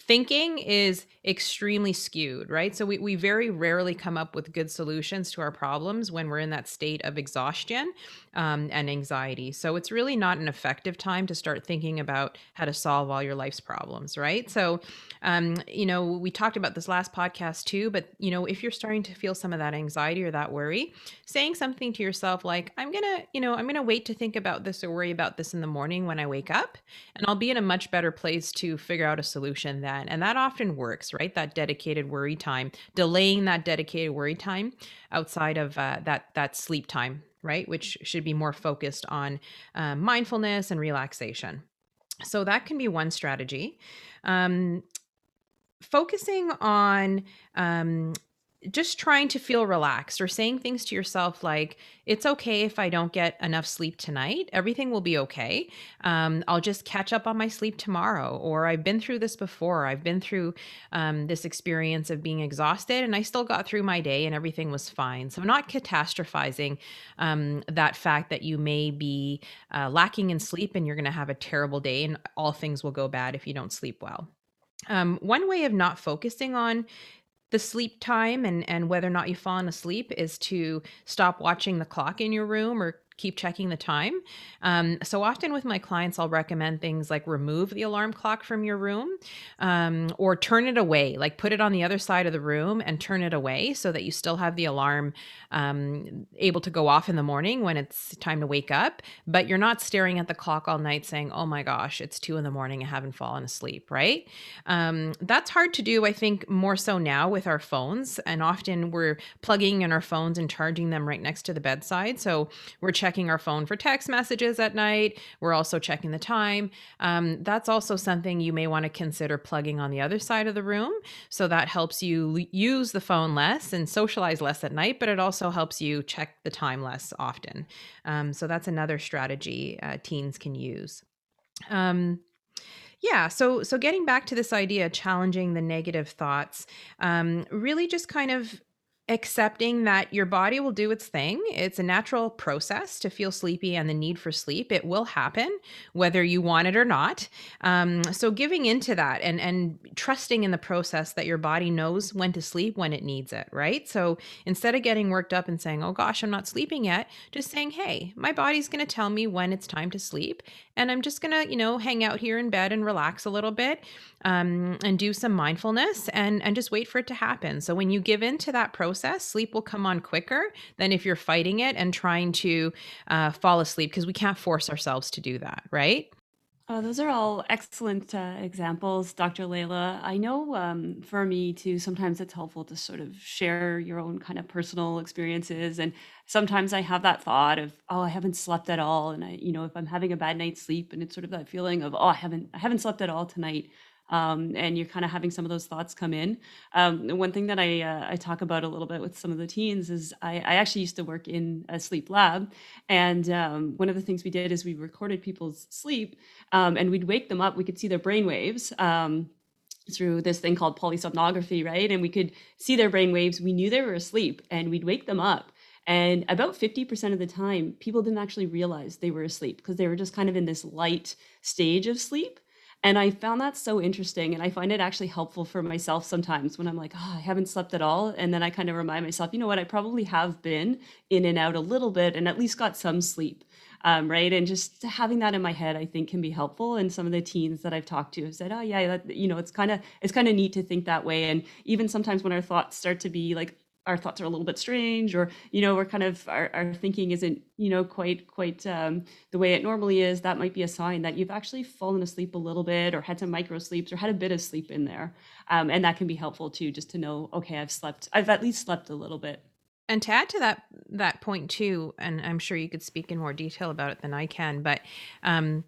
[SPEAKER 1] thinking is extremely skewed, right? So we, we very rarely come up with good solutions to our problems when we're in that state of exhaustion um, and anxiety. So it's really not an effective time to start thinking about how to solve all your life's problems, right? So, um, you know, we talked about this last podcast too, but, you know, if you're starting to feel some of that anxiety or that worry, saying something to yourself like, I'm going to, you know, I'm going to wait to think about this or worry about this in the morning when I wake up, and I'll be in a much better place to figure out a solution then. And that often works, right? That dedicated worry time, delaying that dedicated worry time outside of uh, that that sleep time right? Which should be more focused on um, mindfulness and relaxation. So that can be one strategy. Um, focusing on um, just trying to feel relaxed or saying things to yourself like, it's okay if I don't get enough sleep tonight. Everything will be okay. Um, I'll just catch up on my sleep tomorrow. Or I've been through this before. I've been through um, this experience of being exhausted and I still got through my day and everything was fine. So, not catastrophizing um, that fact that you may be uh, lacking in sleep and you're going to have a terrible day and all things will go bad if you don't sleep well. Um, one way of not focusing on the sleep time and and whether or not you've fallen asleep is to stop watching the clock in your room or keep checking the time. Um, so often with my clients, I'll recommend things like remove the alarm clock from your room um, or turn it away, like put it on the other side of the room and turn it away so that you still have the alarm um, able to go off in the morning when it's time to wake up, but you're not staring at the clock all night saying, oh my gosh, it's two in the morning, I haven't fallen asleep, right? Um, that's hard to do, I think, more so now with our phones. And often we're plugging in our phones and charging them right next to the bedside. So we're checking our phone for text messages at night. We're also checking the time. Um, that's also something you may want to consider plugging on the other side of the room. So that helps you use the phone less and socialize less at night, but it also also helps you check the time less often. Um, so that's another strategy uh, teens can use. Um, yeah, so so getting back to this idea, challenging the negative thoughts, um, really just kind of accepting that your body will do its thing. It's a natural process to feel sleepy and the need for sleep. It will happen whether you want it or not. Um, so giving into that and and trusting in the process that your body knows when to sleep when it needs it, right? So instead of getting worked up and saying, "Oh gosh, I'm not sleeping yet," just saying, "Hey, my body's going to tell me when it's time to sleep, and I'm just going to, you know, hang out here in bed and relax a little bit um, and do some mindfulness and and just wait for it to happen." So when you give in to that process sleep will come on quicker than if you're fighting it and trying to uh, fall asleep because we can't force ourselves to do that, right?
[SPEAKER 2] Uh, those are all excellent uh, examples, Dr. Laila. I know um, for me too, sometimes it's helpful to sort of share your own kind of personal experiences. And sometimes I have that thought of, oh, I haven't slept at all. And I, you know, if I'm having a bad night's sleep and it's sort of that feeling of, oh, I haven't, I haven't slept at all tonight um, and you're kind of having some of those thoughts come in. Um, one thing that I uh, I talk about a little bit with some of the teens is I, I actually used to work in a sleep lab, and um, one of the things we did is we recorded people's sleep, um, and we'd wake them up. We could see their brain waves um, through this thing called polysomnography, right? And we could see their brain waves. We knew they were asleep, and we'd wake them up. And about 50% of the time, people didn't actually realize they were asleep because they were just kind of in this light stage of sleep. And I found that so interesting. And I find it actually helpful for myself sometimes when I'm like, oh, I haven't slept at all. And then I kind of remind myself, you know what, I probably have been in and out a little bit and at least got some sleep. Um, right. And just having that in my head, I think can be helpful. And some of the teens that I've talked to have said, oh, yeah, that, you know, it's kind of, it's kind of neat to think that way. And even sometimes when our thoughts start to be like, our thoughts are a little bit strange or you know we're kind of our, our thinking isn't you know quite quite um, the way it normally is that might be a sign that you've actually fallen asleep a little bit or had some micro sleeps or had a bit of sleep in there. Um, and that can be helpful too just to know okay i've slept i've at least slept a little bit.
[SPEAKER 1] And to add to that that point too and i'm sure you could speak in more detail about it than i can but um,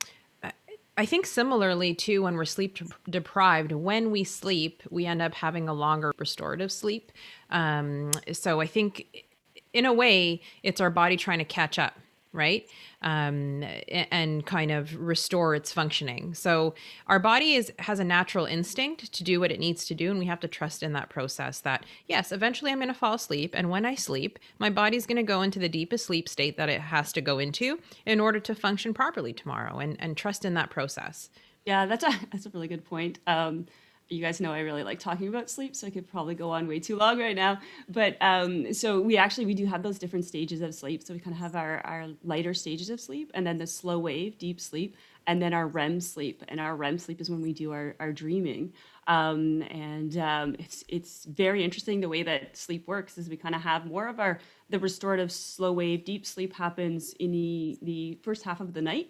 [SPEAKER 1] I think similarly too, when we're sleep deprived, when we sleep, we end up having a longer restorative sleep. Um, so I think, in a way, it's our body trying to catch up right? Um, and kind of restore its functioning. So our body is has a natural instinct to do what it needs to do, and we have to trust in that process. That yes, eventually I'm going to fall asleep, and when I sleep, my body's going to go into the deepest sleep state that it has to go into in order to function properly tomorrow, and and trust in that process.
[SPEAKER 2] Yeah, that's a *laughs* that's a really good point. Um, you guys know I really like talking about sleep, so I could probably go on way too long right now. But um, so we actually we do have those different stages of sleep. So we kind of have our our lighter stages of sleep, and then the slow wave, deep sleep, and then our REM sleep. And our REM sleep is when we do our our dreaming. Um, and um, it's it's very interesting the way that sleep works is we kind of have more of our the restorative slow wave deep sleep happens in the the first half of the night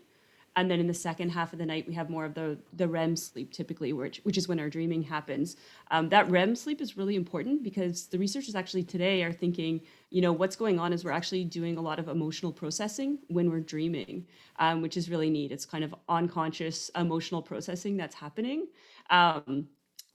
[SPEAKER 2] and then in the second half of the night we have more of the the REM sleep typically, which which is when our dreaming happens. Um, that REM sleep is really important because the researchers actually today are thinking, you know, what's going on is we're actually doing a lot of emotional processing when we're dreaming, um, which is really neat. It's kind of unconscious emotional processing that's happening. Um,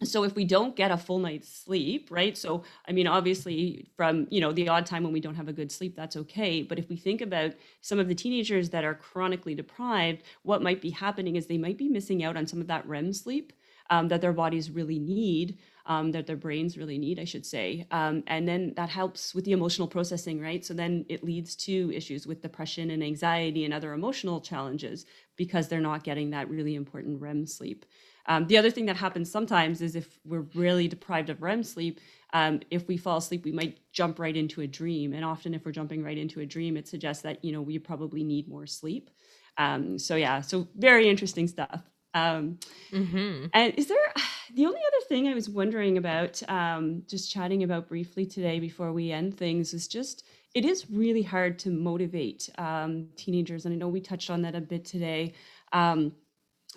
[SPEAKER 2] so if we don't get a full night's sleep right? So i mean obviously from you know the odd time when we don't have a good sleep that's okay. But if we think about some of the teenagers that are chronically deprived what might be happening is they might be missing out on some of that rem sleep um, that their bodies really need um, that their brains really need i should say. Um, and then that helps with the emotional processing right? So then it leads to issues with depression and anxiety and other emotional challenges because they're not getting that really important rem sleep um, the other thing that happens sometimes is if we're really deprived of REM sleep, um, if we fall asleep, we might jump right into a dream. And often, if we're jumping right into a dream, it suggests that you know we probably need more sleep. Um, so yeah, so very interesting stuff. Um, mm-hmm. And is there *sighs* the only other thing I was wondering about, um, just chatting about briefly today before we end things, is just it is really hard to motivate um, teenagers, and I know we touched on that a bit today. Um,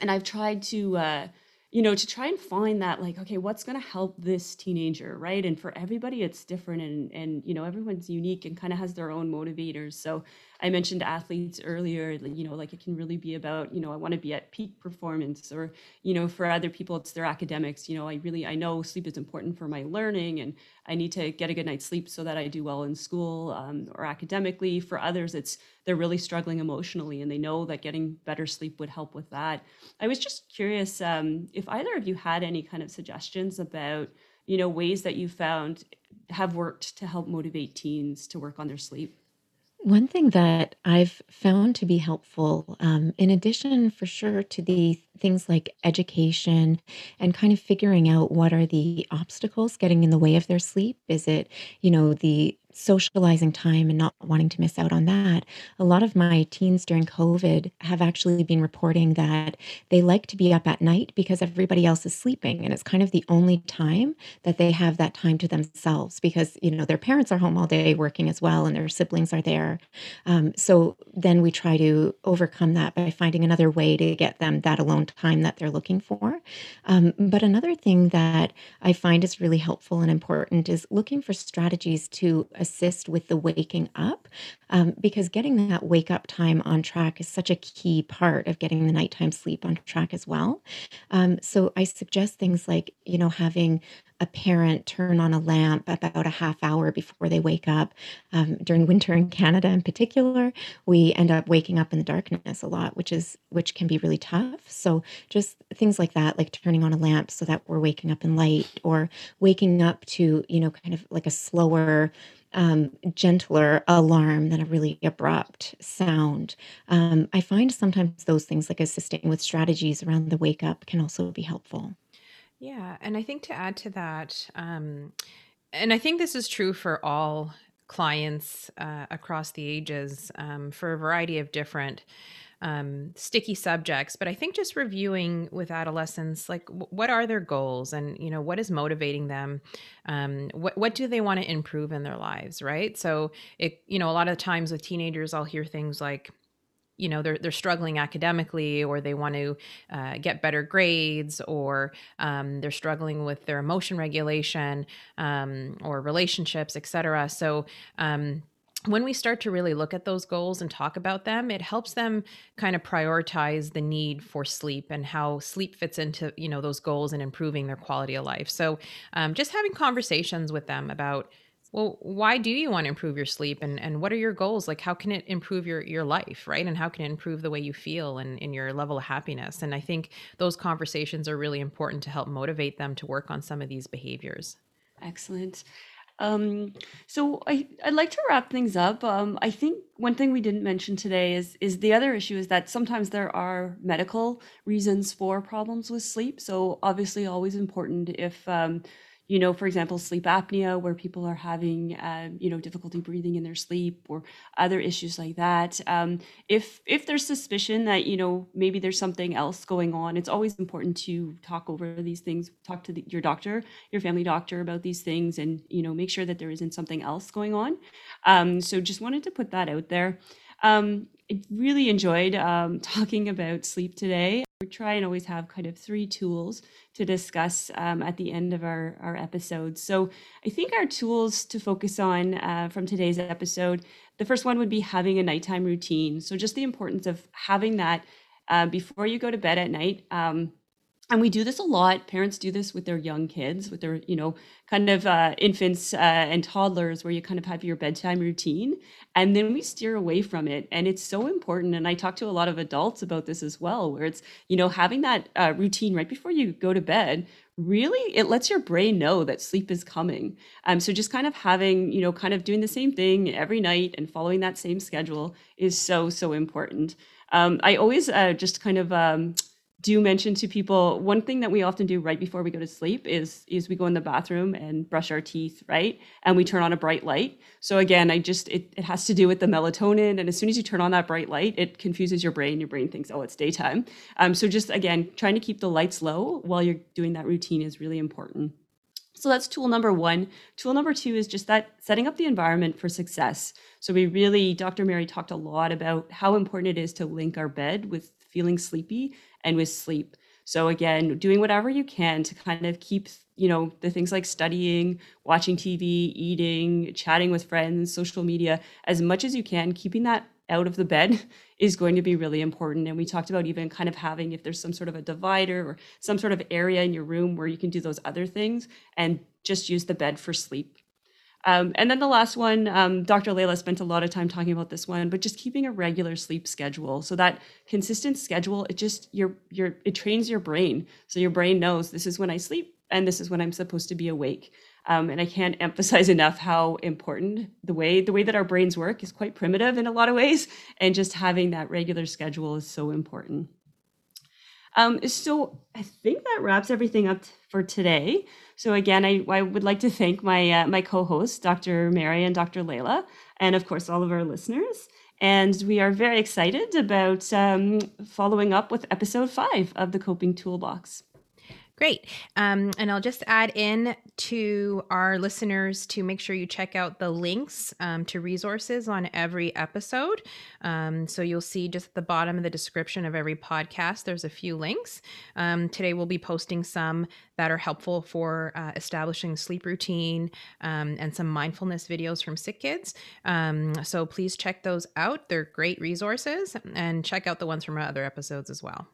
[SPEAKER 2] and I've tried to uh, you know to try and find that like okay what's going to help this teenager right? And for everybody it's different and and you know everyone's unique and kind of has their own motivators. So I mentioned athletes earlier, you know, like it can really be about, you know, I want to be at peak performance or, you know, for other people, it's their academics. You know, I really, I know sleep is important for my learning and I need to get a good night's sleep so that I do well in school um, or academically. For others, it's they're really struggling emotionally and they know that getting better sleep would help with that. I was just curious um, if either of you had any kind of suggestions about, you know, ways that you found have worked to help motivate teens to work on their sleep.
[SPEAKER 3] One thing that I've found to be helpful, um, in addition for sure to the things like education and kind of figuring out what are the obstacles getting in the way of their sleep, is it, you know, the socializing time and not wanting to miss out on that. A lot of my teens during COVID have actually been reporting that they like to be up at night because everybody else is sleeping. And it's kind of the only time that they have that time to themselves because, you know, their parents are home all day working as well and their siblings are there. Um, so then we try to overcome that by finding another way to get them that alone time that they're looking for. Um, but another thing that I find is really helpful and important is looking for strategies to assist with the waking up um, because getting that wake up time on track is such a key part of getting the nighttime sleep on track as well. Um, so I suggest things like, you know, having a parent turn on a lamp about a half hour before they wake up. Um, during winter in Canada, in particular, we end up waking up in the darkness a lot, which is which can be really tough. So just things like that, like turning on a lamp so that we're waking up in light, or waking up to you know kind of like a slower um, gentler alarm than a really abrupt sound. Um, I find sometimes those things, like assisting with strategies around the wake up, can also be helpful.
[SPEAKER 1] Yeah. And I think to add to that, um, and I think this is true for all clients uh, across the ages um, for a variety of different um, sticky subjects but i think just reviewing with adolescents like w- what are their goals and you know what is motivating them um, what, what do they want to improve in their lives right so it you know a lot of times with teenagers i'll hear things like you know they're they're struggling academically or they want to uh, get better grades or um, they're struggling with their emotion regulation um, or relationships etc so um, when we start to really look at those goals and talk about them, it helps them kind of prioritize the need for sleep and how sleep fits into you know those goals and improving their quality of life. So, um, just having conversations with them about well why do you want to improve your sleep and and what are your goals? Like how can it improve your your life right? And how can it improve the way you feel and in your level of happiness? And i think those conversations are really important to help motivate them to work on some of these behaviors.
[SPEAKER 2] Excellent. Um, so I, I'd like to wrap things up. Um, I think one thing we didn't mention today is is the other issue is that sometimes there are medical reasons for problems with sleep. So obviously, always important if um, you know, for example, sleep apnea, where people are having, um, you know, difficulty breathing in their sleep, or other issues like that. Um, if if there's suspicion that you know maybe there's something else going on, it's always important to talk over these things, talk to the, your doctor, your family doctor about these things, and you know, make sure that there isn't something else going on. Um, so just wanted to put that out there. Um, I really enjoyed um, *laughs* talking about sleep today. We try and always have kind of three tools to discuss um, at the end of our, our episodes. So I think our tools to focus on uh, from today's episode the first one would be having a nighttime routine. So just the importance of having that uh, before you go to bed at night. Um, and we do this a lot. Parents do this with their young kids with their you know kind of uh, infants uh, and toddlers where you kind of have your bedtime routine and then we steer away from it. And it's so important and i talk to a lot of adults about this as well where it's you know having that uh, routine right before you go to bed really it lets your brain know that sleep is coming. Um, so just kind of having you know kind of doing the same thing every night and following that same schedule is so so important. Um, i always uh, just kind of um, do mention to people one thing that we often do right before we go to sleep is is we go in the bathroom and brush our teeth right and we turn on a bright light so again i just it, it has to do with the melatonin and as soon as you turn on that bright light it confuses your brain your brain thinks oh it's daytime um, so just again trying to keep the lights low while you're doing that routine is really important so that's tool number one. Tool number two is just that setting up the environment for success. So we really, Dr. Mary talked a lot about how important it is to link our bed with feeling sleepy and with sleep. So again, doing whatever you can to kind of keep, you know, the things like studying, watching TV, eating, chatting with friends, social media, as much as you can, keeping that out of the bed *laughs* is going to be really important. And we talked about even kind of having, if there's some sort of a divider or some sort of area in your room where you can do those other things and just use the bed for sleep. Um, and then the last one, um, Dr. Laila spent a lot of time talking about this one, but just keeping a regular sleep schedule. So that consistent schedule, it just your your it trains your brain. So your brain knows this is when I sleep and this is when I'm supposed to be awake. Um, and I can't *laughs* emphasize enough how important the way the way that our brains work is quite primitive in a lot of ways, and just having that regular schedule is so important. Um, so I think that wraps everything up for today. So again, I, I would like to thank my uh, my co-hosts, Dr. Mary and Dr. Laila, and of course all of our listeners. And we are very excited about um, following up with episode five of the Coping Toolbox.
[SPEAKER 1] Great. Um, and I'll just add in to our listeners to make sure you check out the links um, to resources on every episode. Um, so you'll see just at the bottom of the description of every podcast, there's a few links. Um, today we'll be posting some that are helpful for uh, establishing sleep routine um, and some mindfulness videos from Sick Kids. Um, so please check those out. They're great resources and check out the ones from our other episodes as well.